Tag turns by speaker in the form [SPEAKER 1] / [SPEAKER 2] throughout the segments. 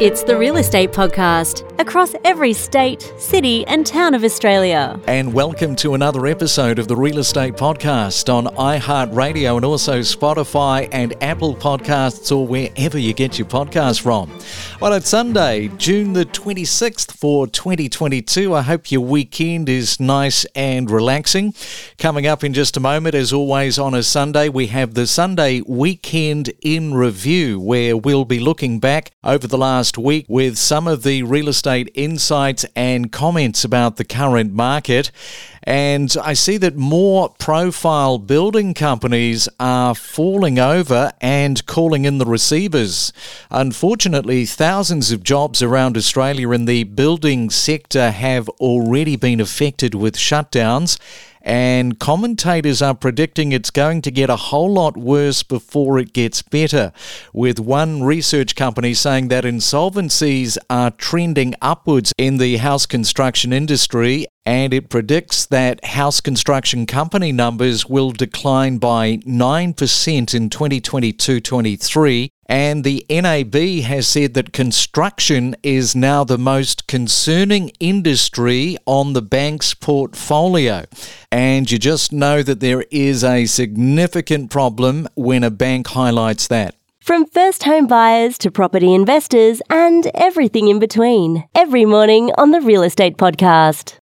[SPEAKER 1] It's the Real Estate Podcast across every state, city, and town of Australia.
[SPEAKER 2] And welcome to another episode of the Real Estate Podcast on iHeartRadio and also Spotify and Apple Podcasts or wherever you get your podcasts from. Well, it's Sunday, June the 26th for 2022. I hope your weekend is nice and relaxing. Coming up in just a moment, as always on a Sunday, we have the Sunday Weekend in Review, where we'll be looking back over the last week with some of the real estate insights and comments about the current market. And I see that more profile building companies are falling over and calling in the receivers. Unfortunately, thousands of jobs around Australia in the building sector have already been affected with shutdowns and commentators are predicting it's going to get a whole lot worse before it gets better, with one research company saying that insolvencies are trending upwards in the house construction industry and it predicts that house construction company numbers will decline by 9% in 2022 23. And the NAB has said that construction is now the most concerning industry on the bank's portfolio. And you just know that there is a significant problem when a bank highlights that.
[SPEAKER 1] From first home buyers to property investors and everything in between, every morning on the Real Estate Podcast.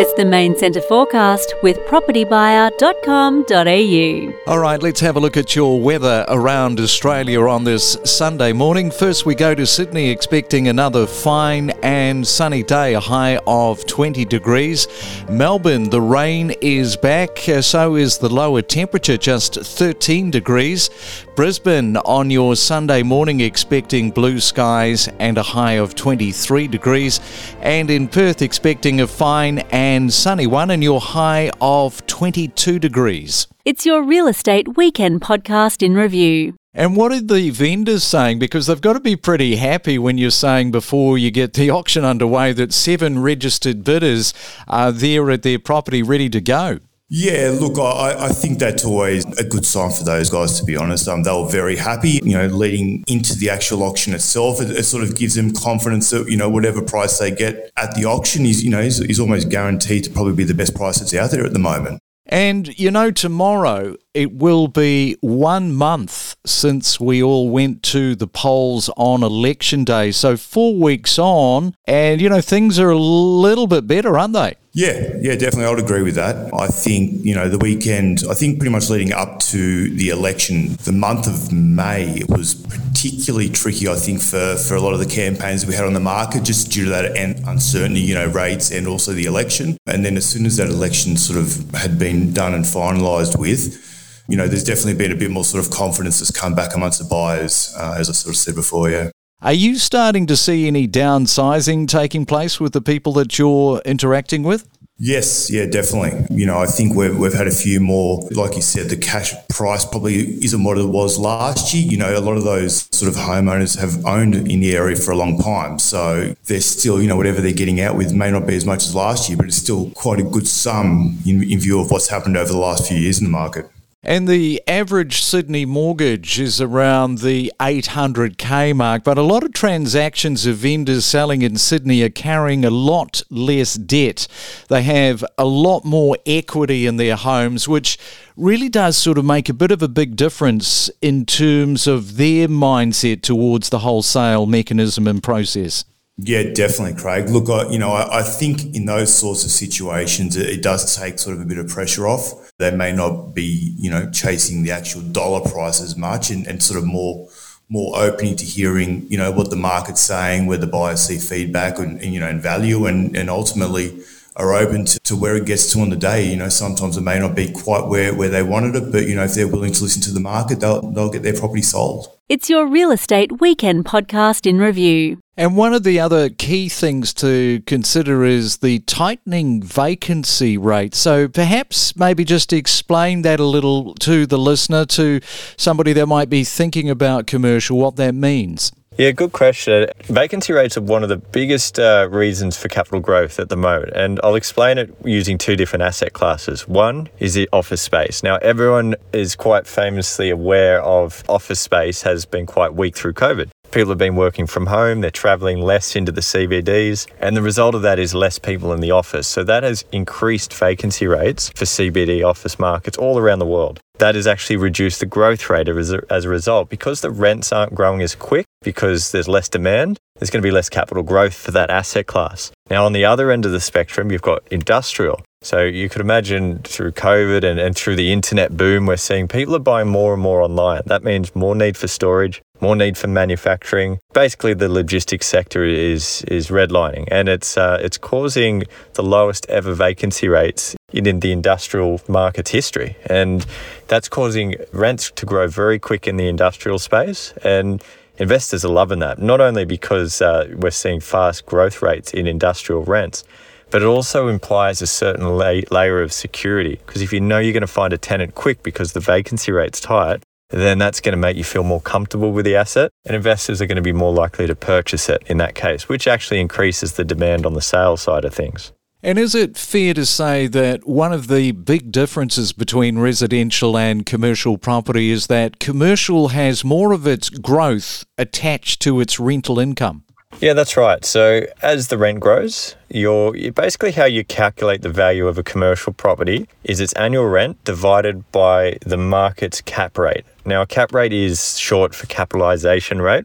[SPEAKER 1] It's the main centre forecast with propertybuyer.com.au.
[SPEAKER 2] All right, let's have a look at your weather around Australia on this Sunday morning. First, we go to Sydney expecting another fine and sunny day, a high of 20 degrees. Melbourne, the rain is back, uh, so is the lower temperature, just 13 degrees. Brisbane on your Sunday morning expecting blue skies and a high of 23 degrees. And in Perth expecting a fine and sunny one and your high of 22 degrees.
[SPEAKER 1] It's your real estate weekend podcast in review.
[SPEAKER 2] And what are the vendors saying? Because they've got to be pretty happy when you're saying before you get the auction underway that seven registered bidders are there at their property ready to go.
[SPEAKER 3] Yeah, look, I, I think that's always a good sign for those guys, to be honest. Um, they were very happy, you know, leading into the actual auction itself. It, it, sort of gives them confidence that, you know, whatever price they get at the auction is, you know, is, is almost guaranteed to probably be the best price that's out there at the moment.
[SPEAKER 2] And, you know, tomorrow it will be one month since we all went to the polls on election day. So, four weeks on, and, you know, things are a little bit better, aren't they?
[SPEAKER 3] Yeah, yeah, definitely. I would agree with that. I think, you know, the weekend, I think pretty much leading up to the election, the month of May was particularly tricky, I think, for, for a lot of the campaigns we had on the market, just due to that uncertainty, you know, rates and also the election. And then as soon as that election sort of had been done and finalised with, you know, there's definitely been a bit more sort of confidence that's come back amongst the buyers, uh, as I sort of said before, yeah.
[SPEAKER 2] Are you starting to see any downsizing taking place with the people that you're interacting with?
[SPEAKER 3] Yes, yeah, definitely. You know, I think we've, we've had a few more, like you said, the cash price probably isn't what it was last year. You know, a lot of those sort of homeowners have owned in the area for a long time. So they're still, you know, whatever they're getting out with may not be as much as last year, but it's still quite a good sum in, in view of what's happened over the last few years in the market.
[SPEAKER 2] And the average Sydney mortgage is around the 800k mark, but a lot of transactions of vendors selling in Sydney are carrying a lot less debt. They have a lot more equity in their homes, which really does sort of make a bit of a big difference in terms of their mindset towards the wholesale mechanism and process.
[SPEAKER 3] Yeah, definitely, Craig. Look, I, you know, I, I, think in those sorts of situations, it, it, does take sort of a bit of pressure off. They may not be, you know, chasing the actual dollar price as much and, and sort of more more opening to hearing, you know, what the market's saying, where the buyers see feedback and, and you know, and value and, and ultimately are open to, to where it gets to on the day. You know, sometimes it may not be quite where, where they wanted it, but, you know, if they're willing to listen to the market, they'll, they'll get their property sold.
[SPEAKER 1] It's your real estate weekend podcast in review.
[SPEAKER 2] And one of the other key things to consider is the tightening vacancy rate. So perhaps maybe just explain that a little to the listener, to somebody that might be thinking about commercial, what that means.
[SPEAKER 4] Yeah, good question. Vacancy rates are one of the biggest uh, reasons for capital growth at the moment, and I'll explain it using two different asset classes. One is the office space. Now, everyone is quite famously aware of office space has been quite weak through COVID. People have been working from home, they're traveling less into the CBDs, and the result of that is less people in the office. So that has increased vacancy rates for CBD office markets all around the world. That has actually reduced the growth rate as a, as a result. Because the rents aren't growing as quick, because there's less demand, there's going to be less capital growth for that asset class. Now, on the other end of the spectrum, you've got industrial. So you could imagine through COVID and, and through the internet boom, we're seeing people are buying more and more online. That means more need for storage, more need for manufacturing. Basically, the logistics sector is is redlining, and it's uh, it's causing the lowest ever vacancy rates in, in the industrial market's history, and that's causing rents to grow very quick in the industrial space and. Investors are loving that, not only because uh, we're seeing fast growth rates in industrial rents, but it also implies a certain la- layer of security. Because if you know you're going to find a tenant quick because the vacancy rate's tight, then that's going to make you feel more comfortable with the asset, and investors are going to be more likely to purchase it in that case, which actually increases the demand on the sales side of things.
[SPEAKER 2] And is it fair to say that one of the big differences between residential and commercial property is that commercial has more of its growth attached to its rental income?
[SPEAKER 4] Yeah, that's right. So as the rent grows, your basically how you calculate the value of a commercial property is its annual rent divided by the market's cap rate. Now, a cap rate is short for capitalization rate.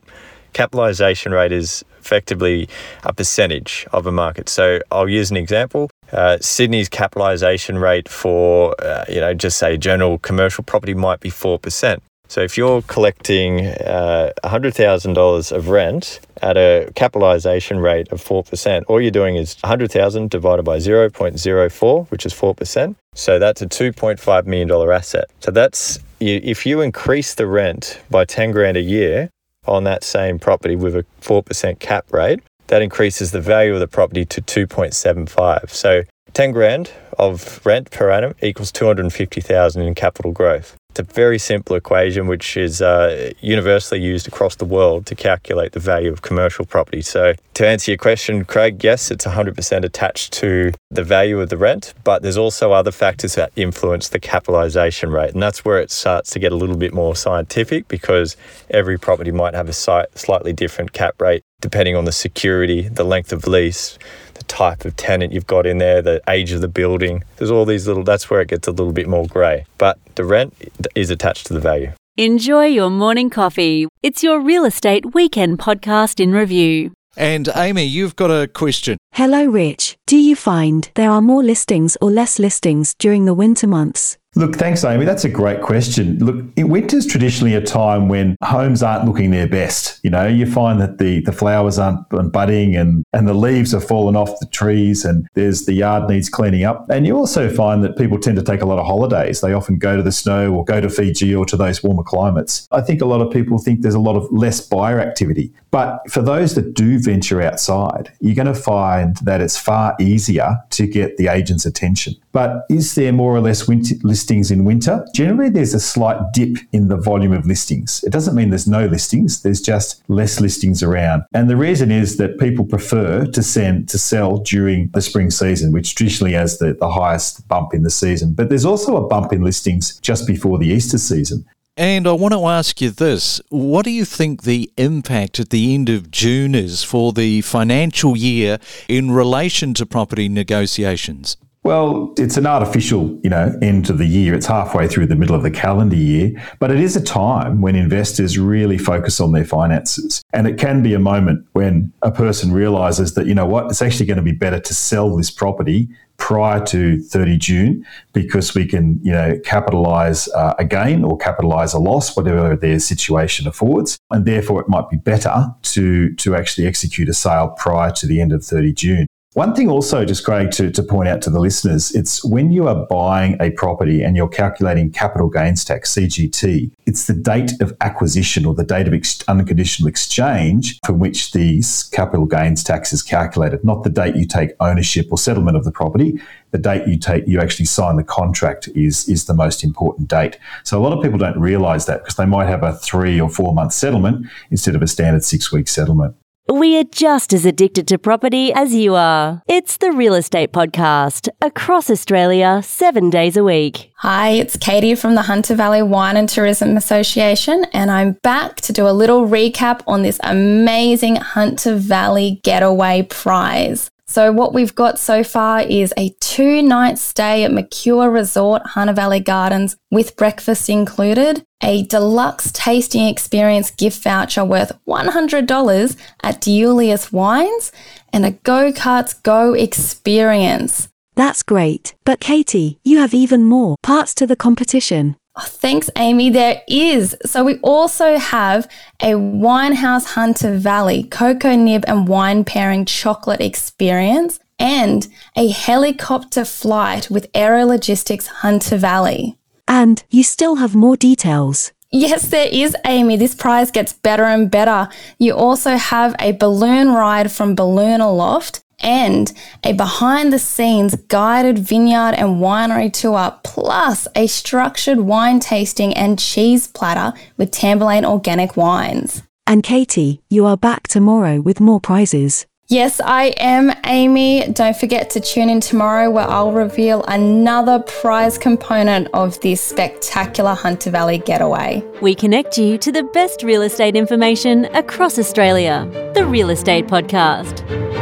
[SPEAKER 4] Capitalization rate is effectively a percentage of a market. So I'll use an example. Uh, Sydney's capitalization rate for, uh, you know, just say general commercial property might be 4%. So if you're collecting uh, $100,000 of rent at a capitalization rate of 4%, all you're doing is 100,000 divided by 0.04, which is 4%. So that's a $2.5 million asset. So that's, if you increase the rent by 10 grand a year on that same property with a 4% cap rate, that increases the value of the property to 2.75. So 10 grand of rent per annum equals 250,000 in capital growth. It's a very simple equation which is uh, universally used across the world to calculate the value of commercial property. So, to answer your question, Craig, yes, it's 100% attached to the value of the rent, but there's also other factors that influence the capitalization rate. And that's where it starts to get a little bit more scientific because every property might have a slightly different cap rate depending on the security, the length of lease, the type of tenant you've got in there, the age of the building. There's all these little, that's where it gets a little bit more grey. But the rent is attached to the value.
[SPEAKER 1] Enjoy your morning coffee. It's your real estate weekend podcast in review.
[SPEAKER 2] And Amy, you've got a question.
[SPEAKER 5] Hello, Rich. Do you find there are more listings or less listings during the winter months?
[SPEAKER 6] Look, thanks, Amy. That's a great question. Look, winter's traditionally a time when homes aren't looking their best. You know, you find that the, the flowers aren't budding and, and the leaves have fallen off the trees and there's the yard needs cleaning up. And you also find that people tend to take a lot of holidays. They often go to the snow or go to Fiji or to those warmer climates. I think a lot of people think there's a lot of less buyer activity. But for those that do venture outside, you're going to find that it's far easier to get the agent's attention. But is there more or less winter, listings in winter? Generally, there's a slight dip in the volume of listings. It doesn't mean there's no listings, there's just less listings around. And the reason is that people prefer to send to sell during the spring season, which traditionally has the, the highest bump in the season. But there's also a bump in listings just before the Easter season.
[SPEAKER 2] And I want to ask you this what do you think the impact at the end of June is for the financial year in relation to property negotiations?
[SPEAKER 6] Well, it's an artificial, you know, end to the year. It's halfway through the middle of the calendar year, but it is a time when investors really focus on their finances. And it can be a moment when a person realizes that, you know what, it's actually going to be better to sell this property prior to 30 June because we can, you know, capitalize uh, a gain or capitalize a loss, whatever their situation affords. And therefore, it might be better to, to actually execute a sale prior to the end of 30 June. One thing also, just Craig, to, to point out to the listeners, it's when you are buying a property and you're calculating capital gains tax, CGT, it's the date of acquisition or the date of ex- unconditional exchange from which the capital gains tax is calculated, not the date you take ownership or settlement of the property. The date you take, you actually sign the contract is, is the most important date. So a lot of people don't realize that because they might have a three or four month settlement instead of a standard six week settlement.
[SPEAKER 1] We are just as addicted to property as you are. It's the Real Estate Podcast across Australia, seven days a week.
[SPEAKER 7] Hi, it's Katie from the Hunter Valley Wine and Tourism Association, and I'm back to do a little recap on this amazing Hunter Valley Getaway Prize. So, what we've got so far is a two night stay at Mercure Resort, Hunter Valley Gardens, with breakfast included, a deluxe tasting experience gift voucher worth $100 at De Iuliis Wines, and a Go Karts Go experience.
[SPEAKER 5] That's great. But Katie, you have even more parts to the competition.
[SPEAKER 7] Oh, thanks, Amy. There is. So we also have a Winehouse Hunter Valley cocoa nib and wine pairing chocolate experience and a helicopter flight with Aero Logistics Hunter Valley.
[SPEAKER 5] And you still have more details.
[SPEAKER 7] Yes, there is, Amy. This prize gets better and better. You also have a balloon ride from Balloon Aloft and a behind the scenes guided vineyard and winery tour, plus a structured wine tasting and cheese platter with Tamburlaine Organic Wines.
[SPEAKER 5] And Katie, you are back tomorrow with more prizes.
[SPEAKER 7] Yes, I am, Amy. Don't forget to tune in tomorrow where I'll reveal another prize component of this spectacular Hunter Valley getaway.
[SPEAKER 1] We connect you to the best real estate information across Australia. The Real Estate Podcast. Thank you.